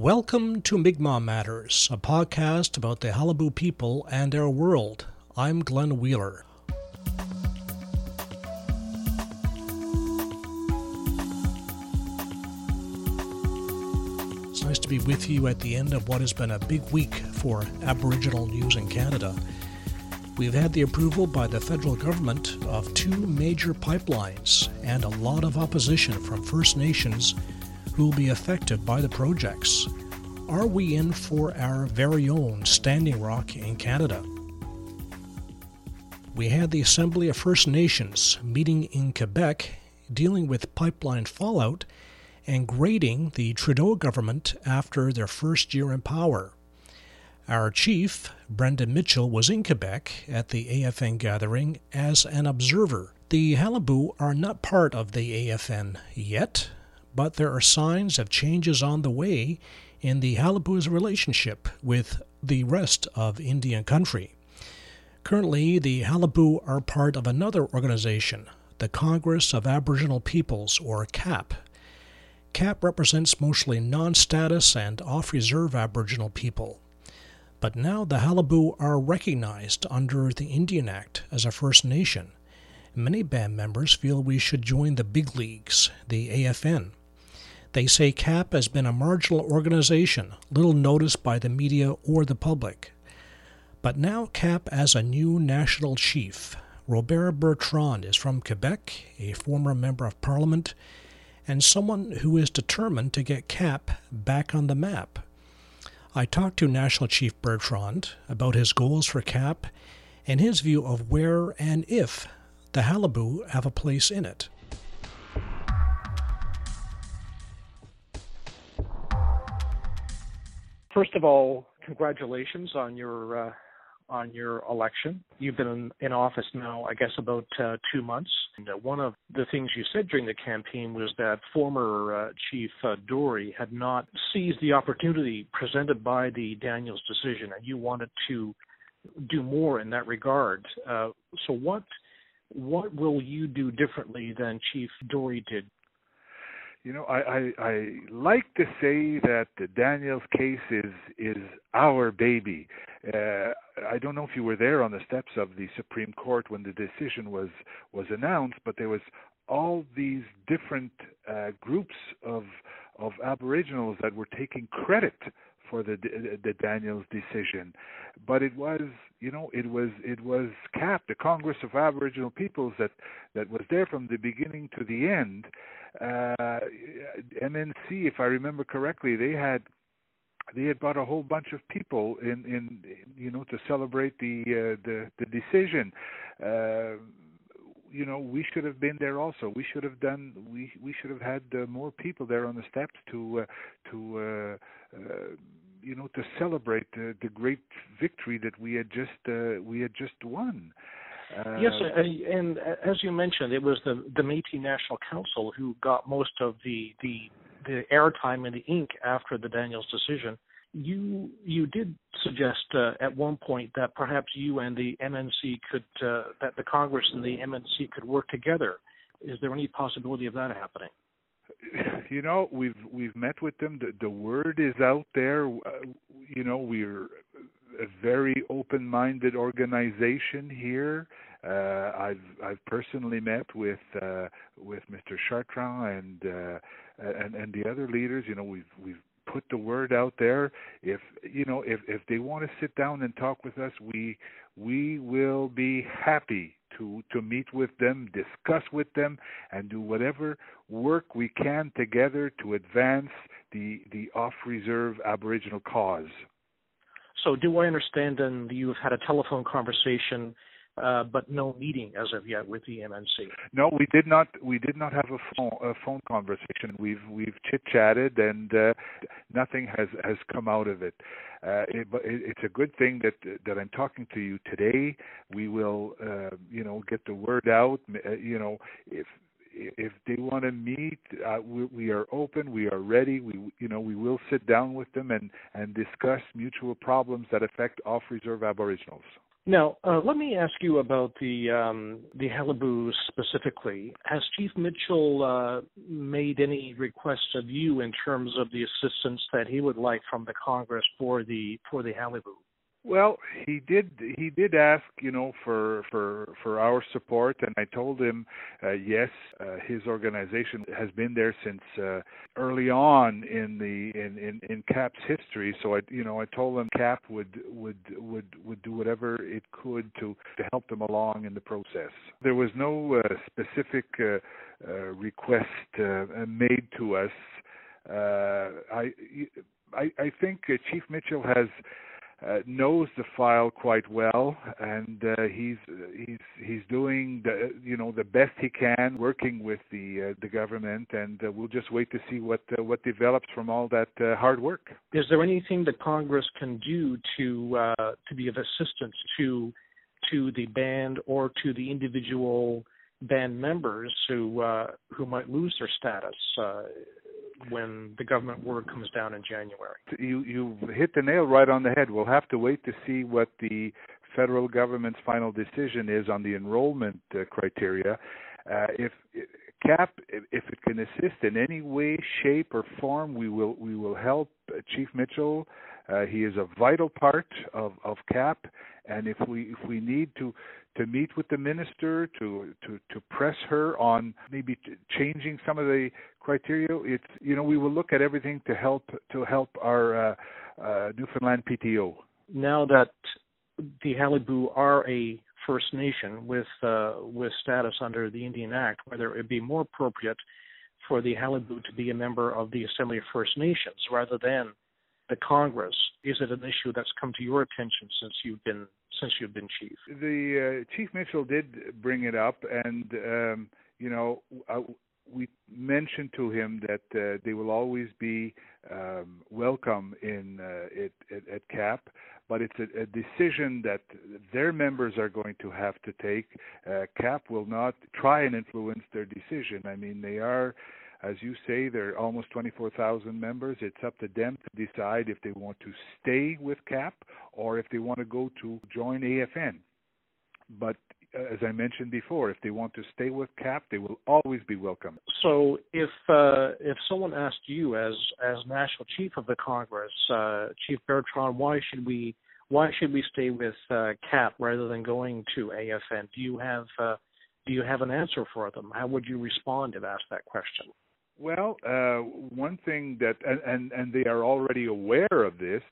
Welcome to Mi'kmaq Matters, a podcast about the Qalipu people and their world. I'm Glenn Wheeler. It's nice to be with you at the end of what has been a big week for Aboriginal news in Canada. We've had the approval by the federal government of two major pipelines and a lot of opposition from First Nations who will be affected by the projects. Are we in for our very own Standing Rock in Canada? We had the Assembly of First Nations meeting in Quebec dealing with pipeline fallout and grading the Trudeau government after their first year in power. Our chief, Brendan Mitchell, was in Quebec at the AFN gathering as an observer. The Qalipu are not part of the AFN yet, but there are signs of changes on the way in the Qalipu's relationship with the rest of Indian country. Currently, the Qalipu are part of another organization, the Congress of Aboriginal Peoples, or CAP. CAP represents mostly non status and off reserve Aboriginal people. But now the Qalipu are recognized under the Indian Act as a First Nation. Many band members feel we should join the big leagues, the AFN. They say CAP has been a marginal organization, little noticed by the media or the public. But now CAP has a new national chief. Robert Bertrand is from Quebec, a former member of parliament, and someone who is determined to get CAP back on the map. I talked to National Chief Bertrand about his goals for CAP and his view of where and if the Qalipu have a place in it. First of all, congratulations on your uh, on your election. You've been in, in office now, I guess, about uh, two months. And uh, one of the things you said during the campaign was that former uh, Chief uh, Dorey had not seized the opportunity presented by the Daniels decision, and you wanted to do more in that regard. Uh, so, what what will you do differently than Chief Dorey did you know, I, I I like to say that the Daniels case is is our baby. Uh, I don't know if you were there on the steps of the Supreme Court when the decision was was announced, but there was all these different uh, groups of of Aboriginals that were taking credit for the the Daniels decision, but it was you know it was it was CAP, the Congress of Aboriginal Peoples, that that was there from the beginning to the end uh, MNC, if I remember correctly, they had they had brought a whole bunch of people in, in you know, to celebrate the uh, the the decision. Uh, you know, we should have been there also. We should have done. We we should have had uh, more people there on the steps to uh, to. Uh, uh, you know, to celebrate uh, the great victory that we had just uh, we had just won. Uh, yes, and as you mentioned, it was the the Métis National Council who got most of the the the airtime and the ink after the Daniels decision. You you did suggest uh, at one point that perhaps you and the MNC could uh, that the Congress and the MNC could work together. Is there any possibility of that happening? You know, we've we've met with them. The, the word is out there. Uh, you know, we're a very open-minded organization here. Uh, I've I've personally met with uh, with Mr. Chartrand and, uh, and and the other leaders. You know, we've we've put the word out there. If you know, if if they want to sit down and talk with us, we we will be happy to to meet with them, discuss with them, and do whatever work we can together to advance the the off reserve Aboriginal cause. So, do I understand then you've had a telephone conversation, uh, but no meeting as of yet with the MNC? No, we did not. We did not have a phone a phone conversation. We've we've chit chatted, and uh, nothing has has come out of it. Uh, it, it's a good thing that that I'm talking to you today. We will, uh, you get the word out. Uh, you know, if if they want to meet, uh, we, we, are open. We are ready. We, you know, we will sit down with them and and discuss mutual problems that affect off-reserve Aboriginals. Now, uh, let me ask you about the um, the Qalipu specifically. Has Chief Mitchell uh, made any requests of you in terms of the assistance that he would like from the Congress for the for the Qalipu? Well, he did. He did ask, you know, for for for our support, and I told him, uh, yes, uh, his organization has been there since uh, early on in the in, in in CAP's history. So I, you know, I told him CAP would would would would do whatever it could to to help them along in the process. There was no uh, specific uh, uh, request uh, made to us. Uh, I I I think Chief Mitchell has uh, knows the file quite well, and uh, he's he's he's doing the you know the best he can, working with the uh, the government, and uh, we'll just wait to see what uh, what develops from all that uh, hard work. Is there anything that Congress can do to to be of assistance to to the band or to the individual band members who who might lose their status? When the government word comes down in January. You you hit the nail right on the head. We'll have to wait to see what the federal government's final decision is on the enrollment uh, criteria. Uh, if CAP, if it can assist in any way, shape, or form, we will we will help uh, Chief Mitchell. Uh, he is a vital part of, of CAP, and if we if we need to to meet with the minister to to to press her on maybe changing some of the criteria. It's you know we will look at everything to help to help our uh, uh, Newfoundland PTO. Now that the Qalipu are a First Nation with uh, with status under the Indian Act, whether it would be more appropriate for the Qalipu to be a member of the Assembly of First Nations rather than the Congress. Is it an issue that's come to your attention since you've been since you've been chief? The uh, Chief Mitchell did bring it up, and um, you know, uh, we mentioned to him that uh, they will always be um, welcome in uh, at, CAP, but it's a, a, decision that their members are going to have to take. Uh, CAP will not try and influence their decision. I mean, they are as you say, there are almost 24,000 members. It's up to them to decide if they want to stay with CAP or if they want to go to join AFN. But as I mentioned before, if they want to stay with CAP, they will always be welcome. So, if uh, if someone asked you as as national chief of the Congress, uh, Chief Bertrand, why should we why should we stay with uh, CAP rather than going to AFN? Do you have uh, do you have an answer for them? How would you respond if asked that question? Well, uh, one thing that, and, and, and they are already aware of this,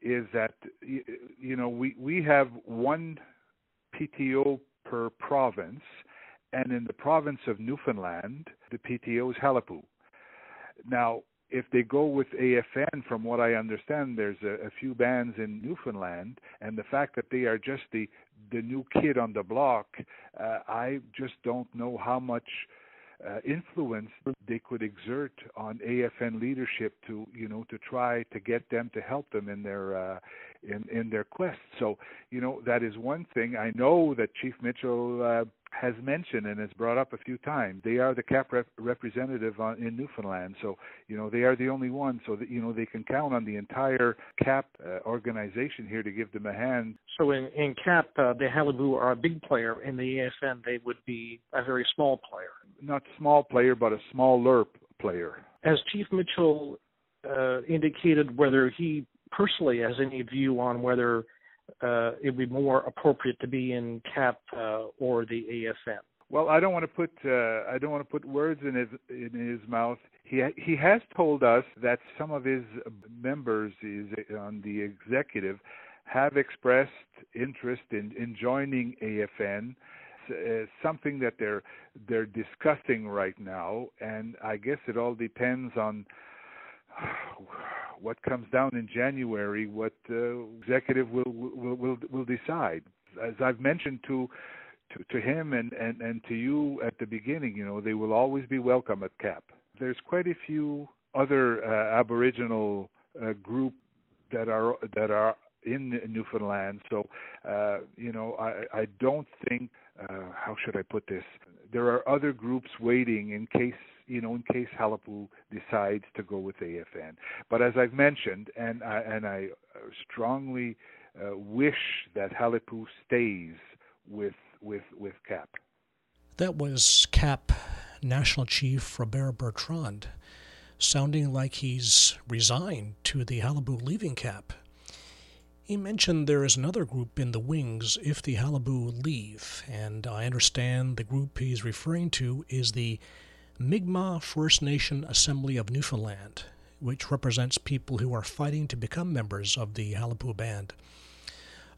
is that you know we we have one PTO per province, and in the province of Newfoundland, the PTO is Qalipu. Now, if they go with AFN, from what I understand, there's a, a few bands in Newfoundland, and the fact that they are just the the new kid on the block, uh, I just don't know how much uh, influence they could exert on AFN leadership to you know to try to get them to help them in their uh, in in their quest. So you know that is one thing. I know that Chief Mitchell uh, has mentioned and has brought up a few times. They are the CAP rep- representative on, in Newfoundland, so you know they are the only one. So that you know they can count on the entire CAP uh, organization here to give them a hand. So in in CAP, uh, the Qalipu are a big player. In the AFN, they would be a very small player. Not small player, but a small LERP player. As Chief Mitchell uh, indicated, whether he personally has any view on whether uh, it would be more appropriate to be in CAP uh, or the AFN? Well, I don't want to put uh, I don't want to put words in his in his mouth. He he has told us that some of his members is on the executive have expressed interest in, in joining AFN. Uh, something that they're they're discussing right now, and I guess it all depends on what comes down in January, what uh, executive will, will will will decide. As I've mentioned to to, to him and, and, and to you at the beginning, you know, they will always be welcome at CAP. There's quite a few other uh, Aboriginal uh, group that are that are in Newfoundland. So, uh, you know, I, I don't think, uh, how should I put this? There are other groups waiting in case you know, in case Qalipu decides to go with AFN. But as I've mentioned, and I, and I strongly uh, wish that Qalipu stays with with with CAP. That was CAP National Chief Robert Bertrand, sounding like he's resigned to the Qalipu leaving CAP. He mentioned there is another group in the wings if the Qalipu leave, and I understand the group he's referring to is the Mi'kmaq First Nation Assembly of Newfoundland, which represents people who are fighting to become members of the Qalipu Band.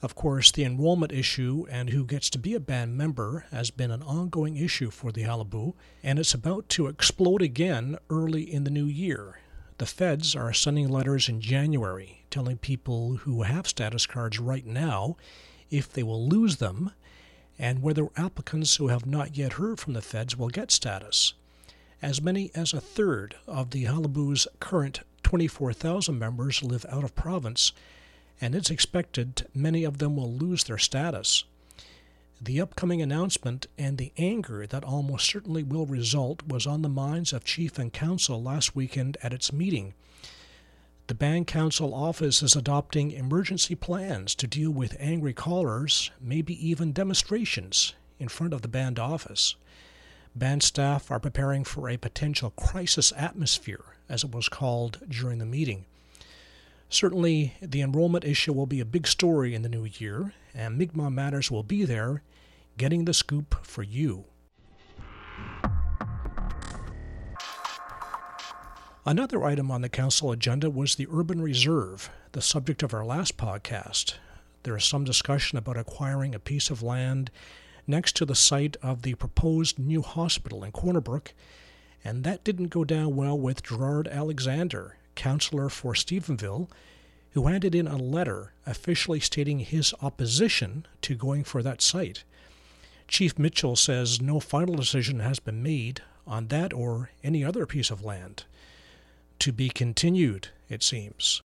Of course, the enrollment issue and who gets to be a band member has been an ongoing issue for the Qalipu, and it's about to explode again early in the new year. The feds are sending letters in January telling people who have status cards right now if they will lose them and whether applicants who have not yet heard from the feds will get status. As many as a third of the Qalipu's current 24,000 members live out of province, and it's expected many of them will lose their status. The upcoming announcement and the anger that almost certainly will result was on the minds of Chief and Council last weekend at its meeting. The Band Council office is adopting emergency plans to deal with angry callers, maybe even demonstrations in front of the band office. Band staff are preparing for a potential crisis atmosphere, as it was called during the meeting. Certainly, the enrollment issue will be a big story in the new year, and Mi'kmaq Matters will be there, getting the scoop for you. Another item on the council agenda was the urban reserve, the subject of our last podcast. There is some discussion about acquiring a piece of land next to the site of the proposed new hospital in Corner Brook, and that didn't go down well with Gerard Alexander, councillor for Stephenville, who handed in a letter officially stating his opposition to going for that site. Chief Mitchell says no final decision has been made on that or any other piece of land. To be continued, it seems.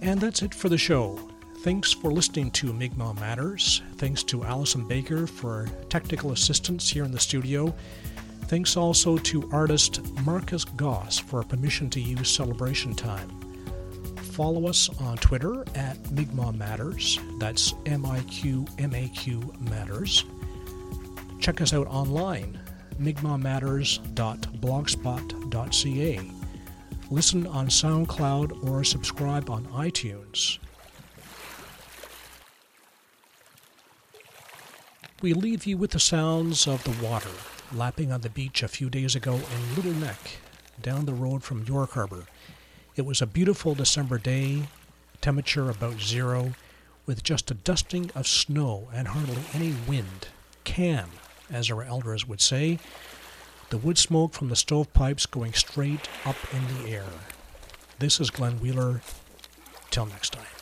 And that's it for the show. Thanks for listening to Mi'kmaq Matters. Thanks to Allison Baker for technical assistance here in the studio. Thanks also to artist Marcus Goss for permission to use Celebration Time. Follow us on Twitter at Mi'kmaq Matters. That's M I Q M A Q Matters. Check us out online, mi'kmaqmatters.blogspot.ca. Listen on SoundCloud or subscribe on iTunes. We leave you with the sounds of the water lapping on the beach a few days ago in Little Neck, down the road from York Harbor. It was a beautiful December day, temperature about zero, with just a dusting of snow and hardly any wind. Calm, as our elders would say. The wood smoke from the stovepipes going straight up in the air. This is Glenn Wheeler. Till next time.